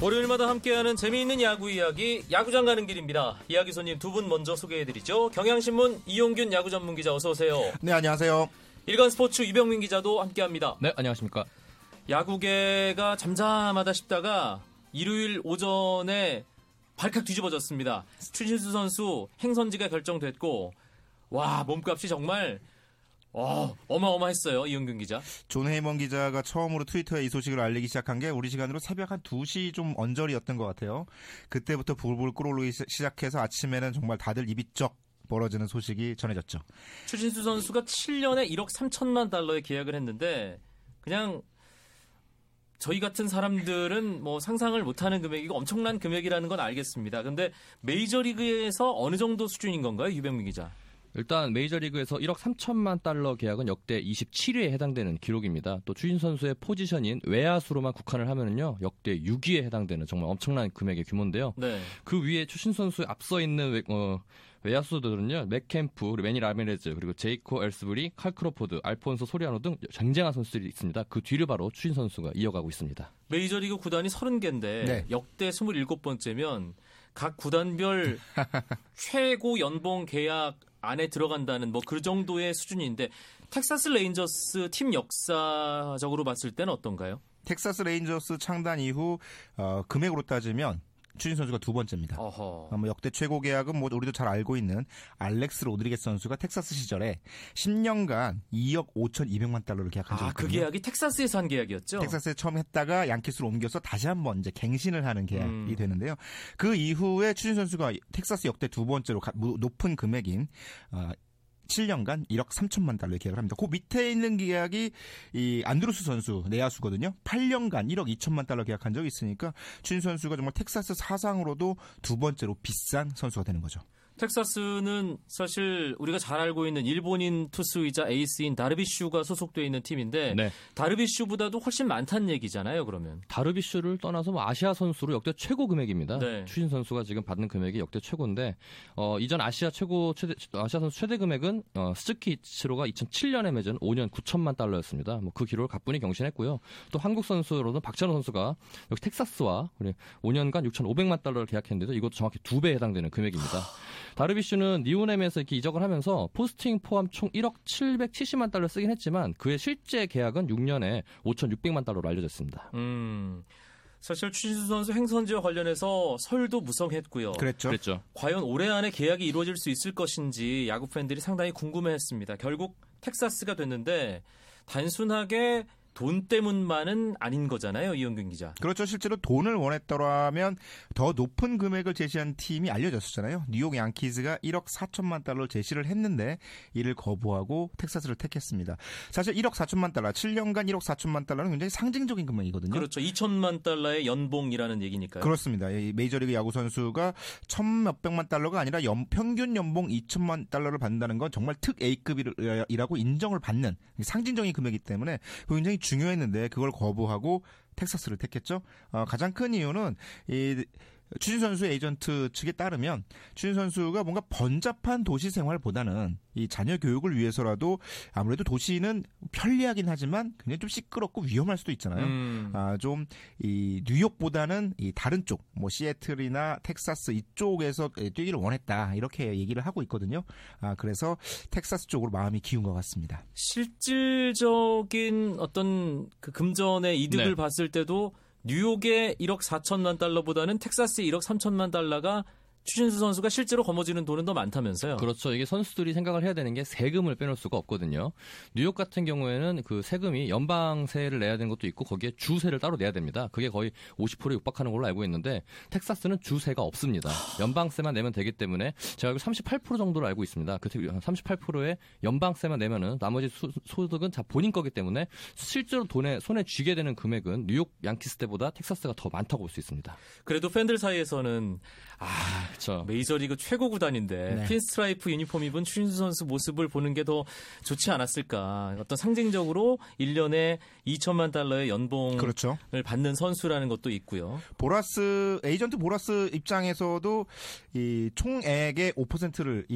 월요일마다 함께하는 재미있는 야구 이야기 야구장 가는 길입니다. 이야기 손님 두 분 먼저 소개해드리죠. 경향신문 이용균 야구 전문 기자 어서 오세요. 네, 안녕하세요. 일간 스포츠 이병민 기자도 함께합니다. 네, 안녕하십니까. 야구계가 잠잠하다 싶다가 일요일 오전에 발칵 뒤집어졌습니다. 추신수 선수 행선지가 결정됐고 와 몸값이 정말 어, 어마어마했어요 이용균 기자. 존 헤이먼 기자가 처음으로 트위터에 이 소식을 알리기 시작한 게 우리 시간으로 새벽 한 2시 좀 언저리였던 것 같아요. 그때부터 불불 끓어오르기 시작해서 아침에는 정말 다들 입이 쩍 벌어지는 소식이 전해졌죠. 추신수 선수가 7년에 1억 3천만 달러의 계약을 했는데 그냥 저희 같은 사람들은 뭐 상상을 못하는 금액이고 엄청난 금액이라는 건 알겠습니다. 근데 메이저리그에서 어느 정도 수준인 건가요, 유병민 기자? 일단 메이저리그에서 1억 3천만 달러 계약은 역대 27위에 해당되는 기록입니다. 또 추신수 선수의 포지션인 외야수로만 국한을 하면은요 역대 6위에 해당되는 정말 엄청난 금액의 규모인데요. 네. 그 위에 추신수 선수 앞서 있는 외, 어, 외야수들은요 맷 켐프, 매니 라미레즈, 그리고 제이코비 엘스버리, 칼 크로포드, 알폰소 소리아노 등 쟁쟁한 선수들이 있습니다. 그 뒤를 바로 추신수 선수가 이어가고 있습니다. 메이저리그 구단이 30개인데 네. 역대 27번째면 각 구단별 최고 연봉 계약 안에 들어간다는 뭐 그 정도의 수준인데 텍사스 레인저스 팀 역사적으로 봤을 때는 어떤가요? 텍사스 레인저스 창단 이후 어, 금액으로 따지면 추신수 선수가 두 번째입니다. 어허. 어, 뭐 역대 최고 계약은 뭐 우리도 잘 알고 있는 알렉스 로드리게스 선수가 텍사스 시절에 10년간 2억 5,200만 달러를 계약한 적이 아, 그 있거든요. 계약이 텍사스에서 한 계약이었죠? 텍사스에 처음 했다가 양키스로 옮겨서 다시 한번 이제 갱신을 하는 계약이 음. 되는데요. 그 이후에 추신수 선수가 텍사스 역대 두 번째로 가- 무- 높은 금액인 어, 7년간 1억 3천만 달러의 계약을 합니다. 그 밑에 있는 계약이 엘비스 안드루스 선수 내야수거든요. 8년간 1억 2천만 달러 계약한 적이 있으니까 추신수 선수가 정말 텍사스 사상으로도 두 번째로 비싼 선수가 되는 거죠. 텍사스는 사실 우리가 잘 알고 있는 일본인 투수이자 에이스인 다르비슈가 소속돼 있는 팀인데 네. 다르비슈보다도 훨씬 많다는 얘기잖아요. 그러면 다르비슈를 떠나서 뭐 아시아 선수로 역대 최고 금액입니다. 네. 추신수 선수가 지금 받는 금액이 역대 최고인데 어, 이전 아시아 최고 최대 아시아 선수 최대 금액은 어, 스즈키 이치로가 2007년에 맺은 5년 9천만 달러였습니다. 뭐 그 기록을 가뿐히 경신했고요. 또 한국 선수로는 박찬호 선수가 여기 텍사스와 우리 5년간 6,500만 달러를 계약했는데도 이것도 정확히 두 배에 해당되는 금액입니다. 다르비슈는 니혼햄에서 이렇게 이적을 하면서 포스팅 포함 총 1억 770만 달러 쓰긴 했지만 그의 실제 계약은 6년에 5,600만 달러로 알려졌습니다. 음, 사실 추신수 선수 행선지와 관련해서 설도 무성했고요. 그랬죠. 그랬죠. 과연 올해 안에 계약이 이루어질 수 있을 것인지 야구 팬들이 상당히 궁금해했습니다. 결국 텍사스가 됐는데 단순하게 돈 때문만은 아닌 거잖아요, 이영균 기자. 그렇죠. 실제로 돈을 원했더라면 더 높은 금액을 제시한 팀이 알려졌었잖아요. 뉴욕 양키즈가 1억 4천만 달러 제시를 했는데 이를 거부하고 텍사스를 택했습니다. 사실 1억 4천만 달러, 7년간 1억 4천만 달러는 굉장히 상징적인 금액이거든요. 그렇죠. 2천만 달러의 연봉이라는 얘기니까요. 렇습니다 메이저리그 야구 선수가 천 몇백만 달러가 아니라 연- 평균 연봉 2천만 달러를 받는다는 건 정말 특 A급이라고 인정을 받는 상징적인 금액이기 때문에 굉장히 중요했는데 그걸 거부하고 텍사스를 택했죠. 어, 가장 큰 이유는 이 추진 선수 에이전트 측에 따르면 추진 선수가 뭔가 번잡한 도시 생활보다는 이 자녀 교육을 위해서라도 아무래도 도시는 편리하긴 하지만 굉장히 좀 시끄럽고 위험할 수도 있잖아요. 음, 아, 좀, 이, 뉴욕보다는 이 다른 쪽, 뭐, 시애틀이나 텍사스 이쪽에서 예, 뛰기를 원했다. 이렇게 얘기를 하고 있거든요. 아, 그래서 텍사스 쪽으로 마음이 기운 것 같습니다. 실질적인 어떤 그 금전의 이득을 네. 봤을 때도 뉴욕의 1억 4천만 달러보다는 텍사스의 1억 3천만 달러가 추신수 선수가 실제로 거머쥐는 돈은 더 많다면서요. 그렇죠. 이게 선수들이 생각을 해야 되는 게 세금을 빼놓을 수가 없거든요. 뉴욕 같은 경우에는 그 세금이 연방세를 내야 되는 것도 있고 거기에 주세를 따로 내야 됩니다. 그게 거의 50%에 육박하는 걸로 알고 있는데 텍사스는 주세가 없습니다. 연방세만 내면 되기 때문에 제가 알고 38% 정도로 알고 있습니다. 그 38%의 연방세만 내면은 나머지 수, 소득은 다 본인 거기 때문에 실제로 돈에 손에 쥐게 되는 금액은 뉴욕 양키스 때보다 텍사스가 더 많다고 볼 수 있습니다. 그래도 팬들 사이에서는 아 그렇죠. 메이저리그 최고 구단인데 네. pinstripe 유니폼 입은 추신수 선수 모습을 보는 게 더 좋지 않았을까. 어떤 상징적으로 1년에 2천만 달러의 연봉을 그렇죠. 받는 선수라는 것도 있고요. 보라스, 에이전트 보라스 입장에서도 이 총액의 5%를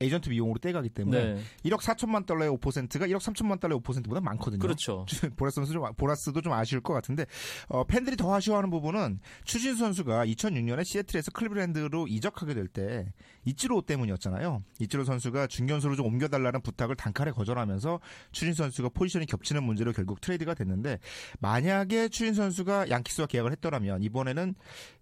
에이전트 비용으로 떼가기 때문에 네. 1억 4천만 달러의 5%가 1억 3천만 달러의 5%보다 많거든요. 그렇죠. 보라스 선수 좀 보라스도 좀 아쉬울 것 같은데 어, 팬들이 더 아쉬워하는 부분은 추신수 선수가 2006년에 시애틀에서 클리블랜드로 이적하게 될 때 이치로 때문이었잖아요. 이치로 선수가 중견수로 좀 옮겨달라는 부탁을 단칼에 거절하면서 추신 선수가 포지션이 겹치는 문제로 결국 트레이드가 됐는데 만약에 추신 선수가 양키스와 계약을 했더라면 이번에는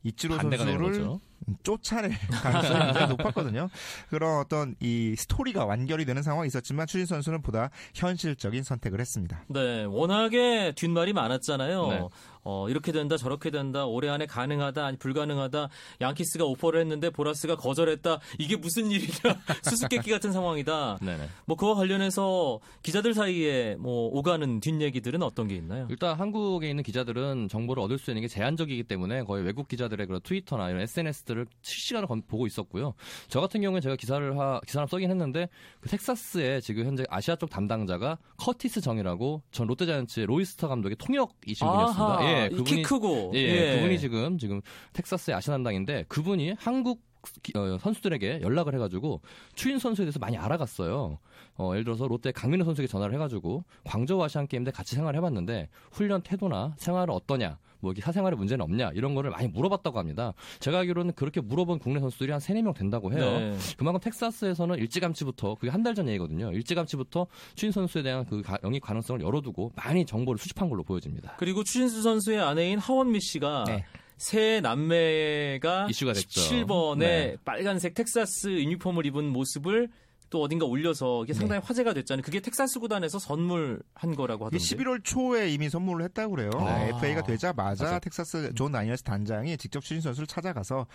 이치로 선수를 거죠. 쫓아낼 가능성이 굉장히 높았거든요. 그런 어떤 이 스토리가 완결이 되는 상황이 있었지만 추신 선수는 보다 현실적인 선택을 했습니다. 네, 워낙에 뒷말이 많았잖아요. 네. 어, 이렇게 된다, 저렇게 된다, 올해 안에 가능하다, 아니 불가능하다, 양키스가 오퍼를 했는데 보라스가 거절했다, 이게 무슨 일이냐, 수수께끼 같은 상황이다. 네네. 뭐 그와 관련해서 기자들 사이에 뭐 오가는 뒷얘기들은 어떤 게 있나요? 일단 한국에 있는 기자들은 정보를 얻을 수 있는 게 제한적이기 때문에 거의 외국 기자들의 그런 트위터나 이런 SNS들을 실시간으로 검- 보고 있었고요. 저 같은 경우에 제가 기사를 하, 기사를 쓰긴 했는데 그 텍사스에 지금 현재 아시아 쪽 담당자가 커티스 정이라고 전 롯데자이언츠의 로이스터 감독의 통역이신 분이었습니다. 예, 키 그분이 크고 예, 예. 그분이 지금 지금 텍사스의 아시아 담당인데 그분이 한국 기- 어, 선수들에게 연락을 해가지고 추인 선수에 대해서 많이 알아갔어요. 어, 예를 들어서 롯데 강민호 선수에게 전화를 해가지고 광저우 아시안 게임 때 같이 생활을 해봤는데 훈련 태도나 생활은 어떠냐, 뭐 이렇게 사생활에 문제는 없냐 이런 거를 많이 물어봤다고 합니다. 제가 알기로는 그렇게 물어본 국내 선수들이 한 세네 명 된다고 해요. 네. 그만큼 텍사스에서는 일찌감치부터 그게 한 달 전 얘기거든요. 일찌감치부터 추인 선수에 대한 그 가- 영입 가능성을 열어두고 많이 정보를 수집한 걸로 보여집니다. 그리고 추신수 선수의 아내인 하원미 씨가 네. 새 남매가 이슈가 됐죠. 17번에 네. 빨간색 텍사스 유니폼을 입은 모습을 또 어딘가 올려서 이게 상당히 네. 화제가 됐잖아요. 그게 텍사스 구단에서 선물한 거라고 하던데. 11월 초에 이미 선물을 했다고 그래요. 아. 네, FA가 되자마자 맞아. 텍사스 존 다니엘스 단장이 직접 추신수 선수를 찾아가서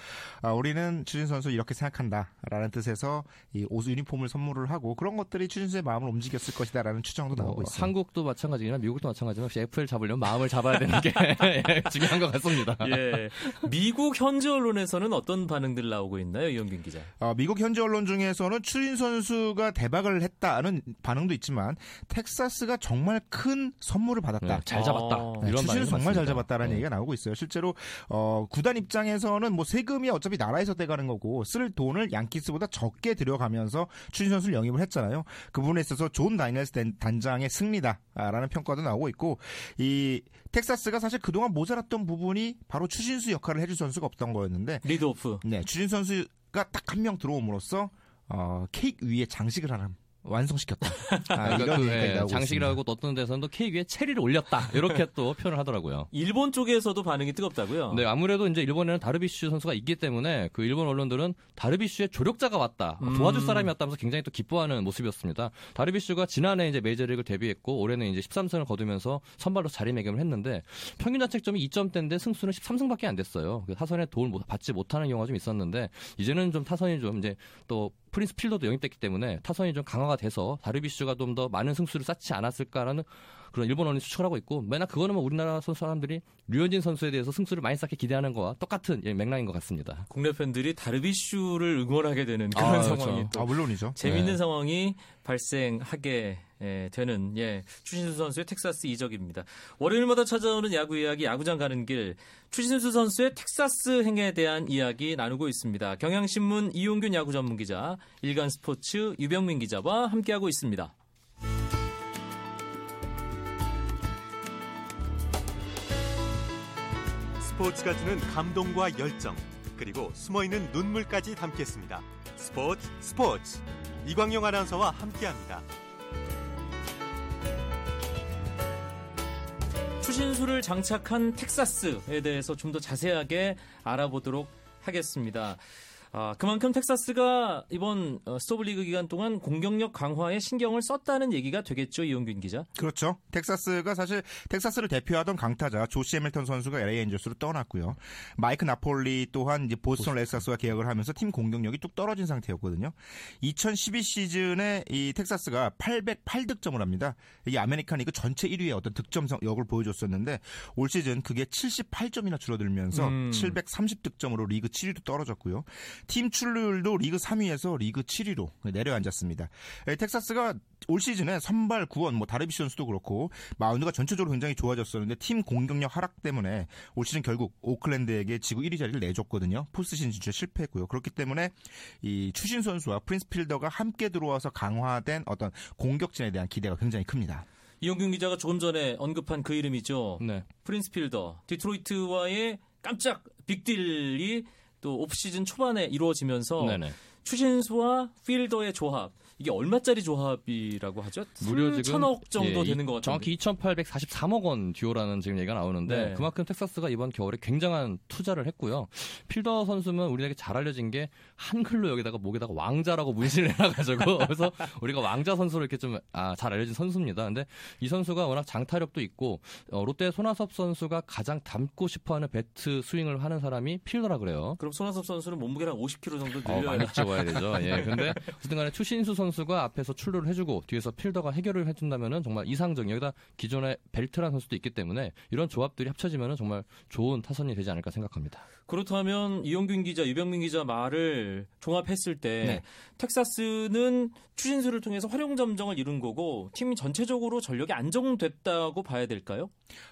아, 우리는 추신수 선수 이렇게 생각한다라는 뜻에서 이 옷 유니폼을 선물을 하고 그런 것들이 추신수 선수의 마음을 움직였을 것이다라는 추정도 나오고 뭐 있어요. 한국도 마찬가지지만 미국도 마찬가지지만 역시 FA를 잡으려면 마음을 잡아야 되는 게 중요한 것 같습니다. 예. 미국 현지 언론에서는 어떤 반응들 나오고 있나요, 이영균 기자? 어, 미국 현지 언론 중에서는 추신수 선수가 대박을 했다는 반응도 있지만 텍사스가 정말 큰 선물을 받았다. 네, 잘 잡았다. 아. 네, 반응이 정말 잘. 잡았다라는 네. 얘기가 나오고 있어요. 실제로 어, 구단 입장에서는 뭐 세금이 어차피 나라에서 떼가는 거고 쓸 돈을 양키스보다 적게 들여가면서 추신수 선수를 영입을 했잖아요. 그 부분에 있어서 존 다니엘스 단- 단장의 승리다라는 평가도 나오고 있고 이 텍사스가 사실 그동안 모자랐던 부분이 바로 추신수 역할을 해줄 선수가 없던 거였는데 리드오프. 네, 추신수 선수가 딱 한 명 들어옴으로써 어, 케이크 위에 장식을 하나 완성시켰다. 아, 그러니까 이런 그, 얘기가 예, 장식이라고 어떤 데서는 또 케이크 위에 체리를 올렸다 이렇게 또 표현을 하더라고요. 일본 쪽에서도 반응이 뜨겁다고요? 네, 아무래도 이제 일본에는 다르비슈 선수가 있기 때문에 그 일본 언론들은 다르비슈의 조력자가 왔다, 음. 도와줄 사람이 왔다면서 굉장히 또 기뻐하는 모습이었습니다. 다르비슈가 지난해 이제 메이저리그를 데뷔했고 올해는 이제 13승을 거두면서 선발로 자리매김을 했는데 평균 자책점이 2점대인데 승수는 13승밖에 안 됐어요. 그 타선에 도움을 못- 받지 못하는 경우가 좀 있었는데 이제는 좀 타선이 좀 이제 또 프린스 필더도 영입됐기 때문에 타선이 좀 강화가 돼서 다르비슈가 좀 더 많은 승수를 쌓지 않았을까라는 그런 일본 언론이 추측을 하고 있고 맨날 그거는 뭐 우리나라 선수 사람들이 류현진 선수에 대해서 승수를 많이 쌓게 기대하는 거와 똑같은 예, 맥락인 것 같습니다. 국내 팬들이 다르비슈를 응원하게 되는 그런 아, 상황이 그렇죠. 또 아, 물론이죠. 재밌는 네. 상황이 발생하게 예, 되는 예, 추신수 선수의 텍사스 이적입니다. 월요일마다 찾아오는 야구 이야기 야구장 가는 길 추신수 선수의 텍사스 행에 대한 이야기 나누고 있습니다. 경향신문 이용균 야구 전문 기자, 일간 스포츠 유병민 기자와 함께하고 있습니다. 스포츠가 주는 감동과 열정 그리고 숨어있는 눈물까지 담겠습니다. 스포츠 스포츠 이광용 아나운서와 함께합니다. 추신수를 장착한 텍사스에 대해서 좀 더 자세하게 알아보도록 하겠습니다. 아, 그만큼 텍사스가 이번 어, 스토브리그 기간 동안 공격력 강화에 신경을 썼다는 얘기가 되겠죠, 이용균 기자. 그렇죠. 텍사스가 사실 텍사스를 대표하던 강타자 조시 해밀턴 선수가 LA 엔젤스로 떠났고요. 마이크 나폴리 또한 이제 보스턴 레드삭스와 계약을 하면서 팀 공격력이 뚝 떨어진 상태였거든요. 2012 시즌에 이 텍사스가 808득점을 합니다. 이게 아메리칸 리그 전체 1위의 어떤 득점력을 보여줬었는데 올 시즌 그게 78점이나 줄어들면서 음. 730득점으로 리그 7위로 떨어졌고요. 팀 출루율도 리그 3위에서 리그 7위로 내려앉았습니다. 에, 텍사스가 올 시즌에 선발 구원, 뭐 다르비슈 선수도 그렇고 마운드가 전체적으로 굉장히 좋아졌었는데 팀 공격력 하락 때문에 올 시즌 결국 오클랜드에게 지구 1위 자리를 내줬거든요. 포스트시즌 진출 실패했고요. 그렇기 때문에 이 추신수 선수와 프린스 필더가 함께 들어와서 강화된 어떤 공격진에 대한 기대가 굉장히 큽니다. 이용균 기자가 조금 전에 언급한 그 이름이죠. 네. 프린스 필더. 디트로이트와의 깜짝 빅딜이 또 오프시즌 초반에 이루어지면서 네네. 추신수와 필더의 조합. 이게 얼마짜리 조합이라고 하죠? 무려 지금 천억 정도 예, 되는 것 같아요. 정확히 2,843억 원 듀오라는 지금 얘기가 나오는데 네. 그만큼 텍사스가 이번 겨울에 굉장한 투자를 했고요. 필더 선수는 우리에게 잘 알려진 게 한글로 여기다가 목에다가 왕자라고 문신을 해놔가지고 그래서 우리가 왕자 선수로 이렇게 좀 아, 잘 알려진 선수입니다. 근데 이 선수가 워낙 장타력도 있고 어, 롯데 손아섭 선수가 가장 닮고 싶어하는 배트 스윙을 하는 사람이 필더라 그래요. 그럼 손아섭 선수는 몸무게를 한 50kg 정도 어, 늘려야 많이 찍어야 되죠. 예. 근데 어쨌든 간에 추신수 선수 가 앞에서 출루를 해주고 뒤에서 필더가 해결을 해준다면은 정말 이상적. 여기다 기존에 벨트란 선수도 있기 때문에 이런 조합들이 합쳐지면은 정말 좋은 타선이 되지 않을까 생각합니다. 그렇다면 이용균 기자, 유병민 기자 말을 종합했을 때 네. 텍사스는 추신수를 통해서 활용 점정을 이룬 거고 팀이 전체적으로 전력이 안정됐다고 봐야 될까요?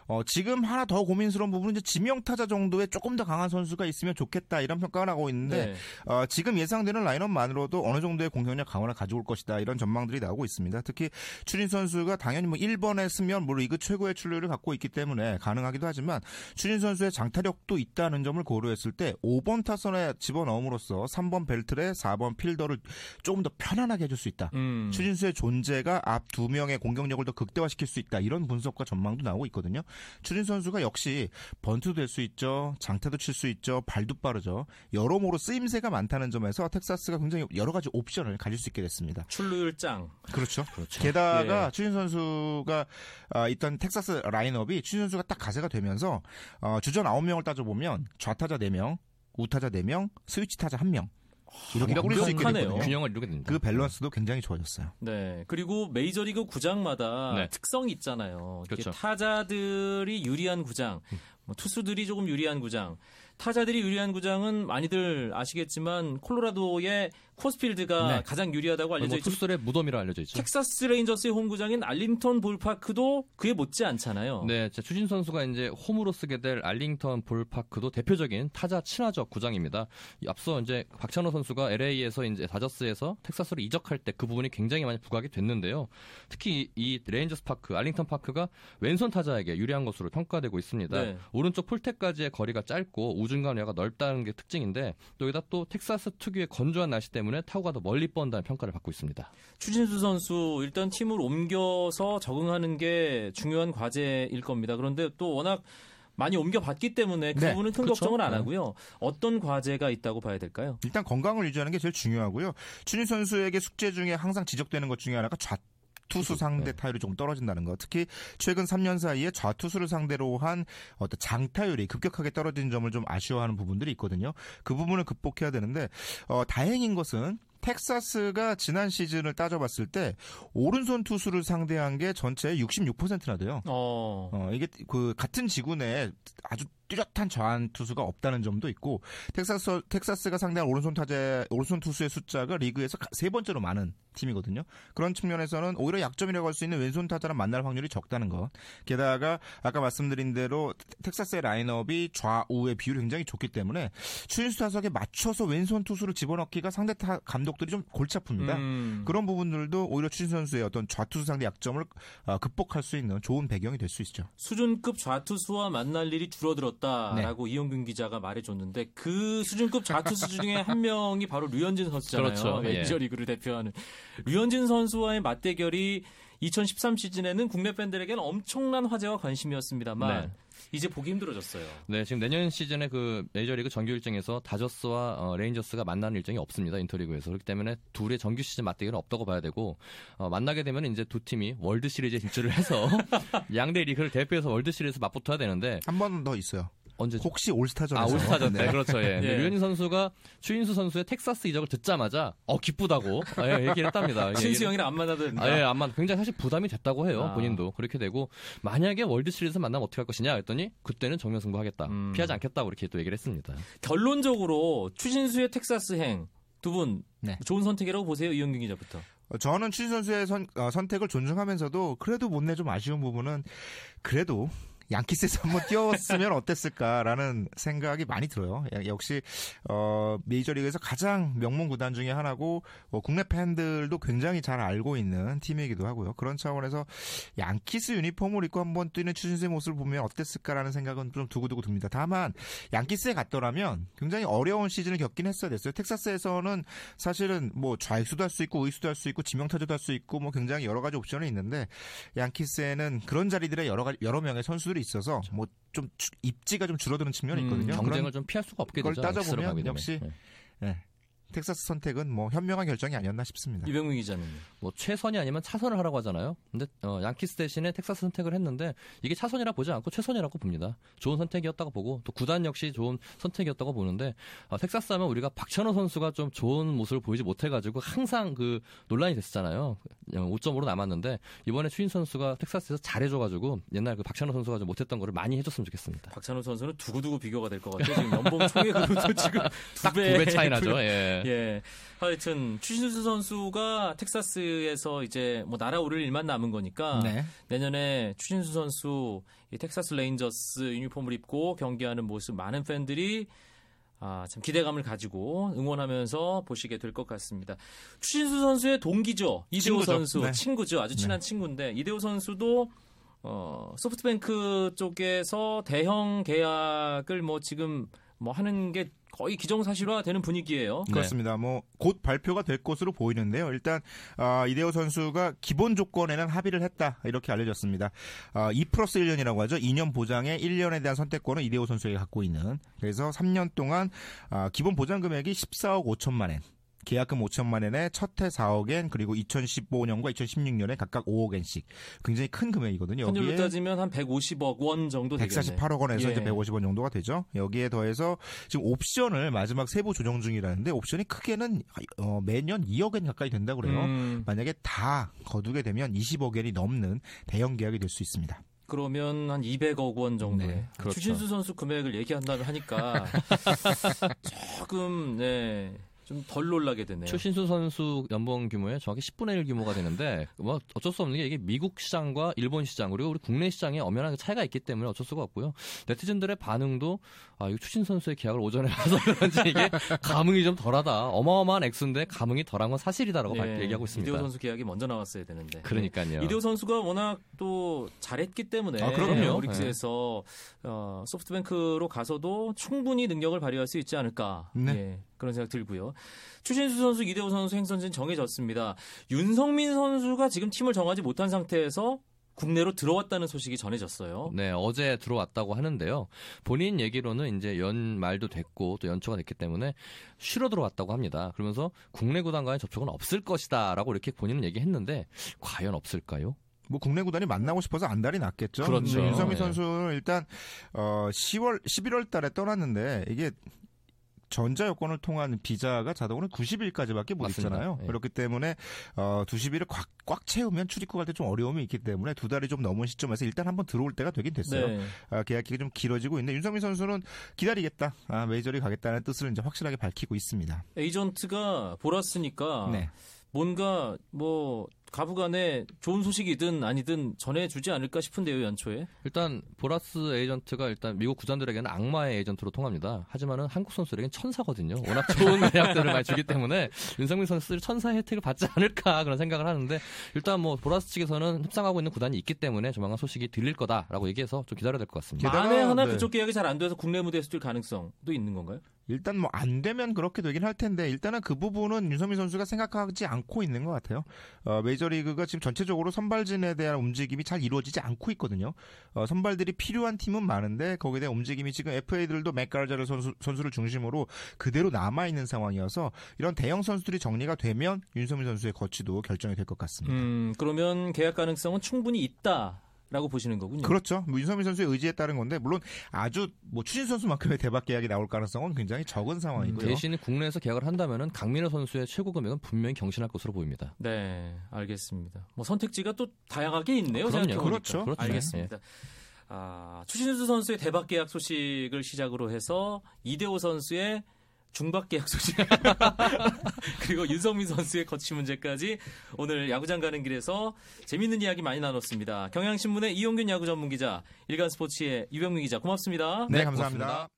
어, 지금 하나 더 고민스러운 부분은 이제 지명 타자 정도의 조금 더 강한 선수가 있으면 좋겠다 이런 평가를 하고 있는데 네. 어, 지금 예상되는 라인업만으로도 어느 정도의 공격력 강화를 가져올 것이다 이런 전망들이 나오고 있습니다. 특히 추진 선수가 당연히 뭐 1번에 쓰면 뭐 리그 최고의 출루를 갖고 있기 때문에 가능하기도 하지만 추진 선수의 장타력도 있다는 점을 고려했을 때 5번 타선에 집어넣음으로써 3번 벨트레 4번 필더를 조금 더 편안하게 해줄 수 있다. 음. 추진수의 존재가 앞 두 명의 공격력을 더 극대화시킬 수 있다. 이런 분석과 전망도 나오고 있거든요. 추진 선수가 역시 번트도 될 수 있죠. 장타도 칠 수 있죠. 발도 빠르죠. 여러모로 쓰임새가 많다는 점에서 텍사스가 굉장히 여러 가지 옵션을 가질 수 있게 됐습니다. 출루율 짱. 그렇죠. 그렇죠. 게다가 예. 추진 선수가 아, 있던 텍사스 라인업이 추신수 선수가 딱 가세가 되면서 어, 주전 9명을 따져보면 좌타자 4명, 우타자 4명, 스위치 타자 1명. 이렇게 꾸릴 수 있게. 됐거든요. 균형을 이루게 됩니다. 그 밸런스도 굉장히 좋아졌어요. 네. 그리고 메이저리그 구장마다 네. 특성이 있잖아요. 그렇죠. 타자들이 유리한 구장, 뭐 투수들이 조금 유리한 구장. 타자들이 유리한 구장은 많이들 아시겠지만 콜로라도의 쿠어스필드가 네. 가장 유리하다고 뭐 알려져 있죠. 투수들의 무덤이라 알려져 있죠. 텍사스 레인저스의 홈구장인 알링턴 볼파크도 그에 못지 않잖아요. 네, 자, 추신수 선수가 이제 홈으로 쓰게 될 알링턴 볼파크도 대표적인 타자 친화적 구장입니다. 이 앞서 이제 박찬호 선수가 LA에서 이제 다저스에서 텍사스로 이적할 때 그 부분이 굉장히 많이 부각이 됐는데요. 특히 이 레인저스 파크, 알링턴 파크가 왼손 타자에게 유리한 것으로 평가되고 있습니다. 네. 오른쪽 폴대까지의 거리가 짧고 우중간 외야가 넓다는 게 특징인데 또 여기다 또 텍사스 특유의 건조한 날씨 때문에 타구가 더 멀리 뻗는다는 평가를 받고 있습니다. 추진수 선수 일단 팀을 옮겨서 적응하는 게 중요한 과제일 겁니다. 그런데 또 워낙 많이 옮겨봤기 때문에 그 네, 부분은 큰 그렇죠. 걱정을 안 네. 하고요. 어떤 과제가 있다고 봐야 될까요? 일단 건강을 유지하는 게 제일 중요하고요. 추진 선수에게 숙제 중에 항상 지적되는 것 중에 하나가 좌 투수 상대 네. 타율이 좀 떨어진다는 거. 특히 최근 3년 사이에 좌투수를 상대로 한 어떤 장타율이 급격하게 떨어진 점을 좀 아쉬워하는 부분들이 있거든요. 그 부분을 극복해야 되는데 어, 다행인 것은 텍사스가 지난 시즌을 따져봤을 때 오른손 투수를 상대한 게 전체의 66%나 돼요. 어, 어, 이게 그 같은 지구 내에 아주 뚜렷한 저한 투수가 없다는 점도 있고 텍사스 텍사스가 상대한 오른손 타자 오른손 투수의 숫자가 리그에서 가- 세 번째로 많은 팀이거든요. 그런 측면에서는 오히려 약점이라고 할 수 있는 왼손 타자랑 만날 확률이 적다는 것. 게다가 아까 말씀드린 대로 텍사스의 라인업이 좌우의 비율이 굉장히 좋기 때문에 추인수 타석에 맞춰서 왼손 투수를 집어넣기가 상대 타 감독들이 좀 골치 아픕니다. 음. 그런 부분들도 오히려 추신 선수의 어떤 좌투수 상대 약점을 어, 극복할 수 있는 좋은 배경이 될 수 있죠. 수준급 좌투수와 만날 일이 줄어들었 다라고 이용균 기자가 말해줬는데 그 수준급 좌투수 중에 한 명이 바로 류현진 선수잖아요. 그렇죠. 예. 메이저리그를 대표하는 류현진 선수와의 맞대결이 2013 시즌에는 국내 팬들에게는 엄청난 화제와 관심이었습니다만 네. 이제 보기 힘들어졌어요. 네, 지금 내년 시즌에 그 메이저리그 정규 일정에서 다저스와 어, 레인저스가 만나는 일정이 없습니다. 인터리그에서. 그렇기 때문에 둘의 정규 시즌 맞대결은 없다고 봐야 되고 어, 만나게 되면 이제 두 팀이 월드 시리즈에 진출을 해서 양대 리그를 대표해서 월드 시리즈 맞붙어야 되는데 한 번 더 있어요. 언제 혹시 올스타전에서 아 올스타전 때 그렇죠. 예. 예. 류현진 선수가 추신수 선수의 텍사스 이적을 듣자마자 어 기쁘다고 아, 예, 얘기를 했답니다. 예, 신수 형이랑 안 만나던. 아, 예, 아마 굉장히 사실 부담이 됐다고 해요. 아. 본인도 그렇게 되고 만약에 월드 시리즈 만나면 어떻게 할 것이냐 했더니 그때는 정면 승부 하겠다. 음. 피하지 않겠다고 이렇게 또 얘기를 했습니다. 결론적으로 추신수의 텍사스행 두분 네. 좋은 선택이라고 보세요 이영균 기자부터. 어, 저는 추신 선수의 선, 어, 선택을 존중하면서도 그래도 못내 좀 아쉬운 부분은 그래도 양키스에서 한번 뛰었으면 어땠을까라는 생각이 많이 들어요. 야- 역시 어, 메이저리그에서 가장 명문 구단 중에 하나고 뭐 국내 팬들도 굉장히 잘 알고 있는 팀이기도 하고요. 그런 차원에서 양키스 유니폼을 입고 한번 뛰는 추신수의 모습을 보면 어땠을까라는 생각은 좀 두고두고 듭니다. 다만 양키스에 갔더라면 굉장히 어려운 시즌을 겪긴 했어야 됐어요. 텍사스에서는 사실은 뭐 좌익수도 할 수 있고 의수도 할 수 있고 지명타자도 할 수 있고 뭐 굉장히 여러 가지 옵션이 있는데 양키스에는 그런 자리들에 여러 여러 명의 선수들 이 있어서 뭐좀 입지가 좀 줄어드는 측면이 음, 있거든요. 경쟁을 그런 좀 피할 수가 없게 그걸 되죠. 따져보면 가게 되면. 역시 예. 예, 텍사스 선택은 뭐 현명한 결정이 아니었나 싶습니다. 이병민 기자는. 뭐 최선이 아니면 차선을 하라고 하잖아요. 근데 어, 양키스 대신에 텍사스 선택을 했는데 이게 차선이라 보지 않고 최선이라고 봅니다. 좋은 선택이었다고 보고 또 구단 역시 좋은 선택이었다고 보는데 어, 텍사스 하면 우리가 박찬호 선수가 좀 좋은 모습을 보이지 못해가지고 항상 그 논란이 됐었잖아요. 5점으로 남았는데 이번에 추인 선수가 텍사스에서 잘해줘가지고 옛날 그 박찬호 선수가 좀 못했던 거를 많이 해줬으면 좋겠습니다. 박찬호 선수는 두고두고 비교가 될 것 같아요. 지금 연봉 총액으로도 지금 딱 두 배 차이 나죠. 예. 예. 하여튼 추신수 선수가 텍사스에서 이제 뭐 날아오를 일만 남은 거니까 네. 내년에 추신수 선수 이 텍사스 레인저스 유니폼을 입고 경기하는 모습 많은 팬들이 아, 참 기대감을 가지고 응원하면서 보시게 될 것 같습니다. 추신수 선수의 동기죠. 이대호 친구죠. 선수 네. 친구죠. 아주 친한 친구인데 이대호 선수도 어, 소프트뱅크 쪽에서 대형 계약을 뭐 지금 뭐 하는 게 거의 기정사실화 되는 분위기예요. 네. 그렇습니다. 뭐곧 발표가 될 것으로 보이는데요. 일단 아, 이대호 선수가 기본 조건에는 합의를 했다 이렇게 알려졌습니다. 아, 2 플러스 1년이라고 하죠. 2년 보장에 1년에 대한 선택권은 이대호 선수에게 갖고 있는. 그래서 3년 동안 아, 기본 보장 금액이 14억 5천만 엔. 계약금 5천만 엔에 첫해 4억엔 그리고 2015년과 2016년에 각각 5억엔씩 굉장히 큰 금액이거든요. 환율로 여기에 따지면 한 150억 원 정도 되겠네요. 148억 원에서 예. 이제 150원 정도가 되죠. 여기에 더해서 지금 옵션을 마지막 세부 조정 중이라는데 옵션이 크게는 어, 매년 2억엔 가까이 된다고 그래요. 음, 만약에 다 거두게 되면 20억 엔이 넘는 대형 계약이 될 수 있습니다. 그러면 한 200억 원 정도의 네, 그렇죠. 추신수 선수 금액을 얘기한다고 하니까 조금 네. 좀 덜 놀라게 되네요. 추신수 선수 연봉 규모의 정확히 10분의 1 규모가 되는데 뭐 어쩔 수 없는 게 이게 미국 시장과 일본 시장 그리고 우리 국내 시장에 엄연한 차이가 있기 때문에 어쩔 수가 없고요. 네티즌들의 반응도 아, 이 추신 선수의 계약을 오전에 봐서 그런지 이게 감흥이 좀 덜하다. 어마어마한 액수인데 감흥이 덜한 건 사실이다라고 예, 얘기하고 있습니다. 이대호 선수 계약이 먼저 나왔어야 되는데. 그러니까요. 이대호 선수가 워낙 또 잘했기 때문에 아, 그럼요. 오릭스에서 어, 소프트뱅크로 가서도 충분히 능력을 발휘할 수 있지 않을까 네. 예, 그런 생각 들고요. 추신수 선수, 이대호 선수 행선진 정해졌습니다. 윤성민 선수가 지금 팀을 정하지 못한 상태에서 국내로 들어왔다는 소식이 전해졌어요. 네, 어제 들어왔다고 하는데요. 본인 얘기로는 이제 연말도 됐고 또 연초가 됐기 때문에 쉬러 들어왔다고 합니다. 그러면서 국내 구단과의 접촉은 없을 것이다라고 이렇게 본인은 얘기했는데 과연 없을까요? 뭐 국내 구단이 만나고 싶어서 안달이 났겠죠. 그렇죠. 윤성민 네. 선수는 일단 어 10월 11월 달에 떠났는데 이게 전자 여권을 통한 비자가 자동으로 90일까지밖에 못 맞습니다. 있잖아요. 예. 그렇기 때문에 어 90일을 꽉, 꽉 채우면 출입국 할 때 좀 어려움이 있기 때문에 두 달이 좀 넘은 시점에서 일단 한번 들어올 때가 되긴 됐어요. 네. 아, 계약 기간이 좀 길어지고 있는데 윤성민 선수는 기다리겠다. 아, 메이저리 가겠다는 뜻을 이제 확실하게 밝히고 있습니다. 에이전트가 보라스니까 네. 뭔가 뭐 가부간에 좋은 소식이든 아니든 전해주지 않을까 싶은데요 연초에. 일단 보라스 에이전트가 일단 미국 구단들에게는 악마의 에이전트로 통합니다. 하지만은 한국 선수들에겐 천사거든요. 워낙 좋은 계약들을 많이 주기 때문에 윤성민 선수들이 천사의 혜택을 받지 않을까 그런 생각을 하는데 일단 뭐 보라스 측에서는 협상하고 있는 구단이 있기 때문에 조만간 소식이 들릴 거다라고 얘기해서 좀 기다려야 될 것 같습니다. 만에 하나 네. 그쪽 계약이 잘 안 돼서 국내 무대에서 뛸 가능성도 있는 건가요? 일단 뭐 안 되면 그렇게 되긴 할 텐데 일단은 그 부분은 윤성민 선수가 생각하지 않고 있는 것 같아요. 어, 메이저리그가 지금 전체적으로 선발진에 대한 움직임이 잘 이루어지지 않고 있거든요. 어, 선발들이 필요한 팀은 많은데 거기에 대한 움직임이 지금 FA들도 맥가르자르 선수, 선수를 중심으로 그대로 남아 있는 상황이어서 이런 대형 선수들이 정리가 되면 윤성민 선수의 거취도 결정이 될 것 같습니다. 음, 그러면 계약 가능성은 충분히 있다. 라고 보시는 거군요. 그렇죠. 뭐 윤석민 선수의 의지에 따른 건데 물론 아주 뭐 추신 선수만큼의 대박 계약이 나올 가능성은 굉장히 적은 상황이고요. 대신 국내에서 계약을 한다면은 강민호 선수의 최고 금액은 분명히 경신할 것으로 보입니다. 네, 알겠습니다. 뭐 선택지가 또 다양하게 있네요. 그럼요. 생각해보니까. 그렇죠. 그렇죠. 알겠습니다. 아, 추신수 선수의 대박 계약 소식을 시작으로 해서 이대호 선수의 중박 계약 소식 그리고 윤성민 선수의 거취 문제까지 오늘 야구장 가는 길에서 재밌는 이야기 많이 나눴습니다. 경향신문의 이용균 야구 전문 기자, 일간 스포츠의 유병민 기자 고맙습니다. 네, 네, 감사합니다. 고맙습니다.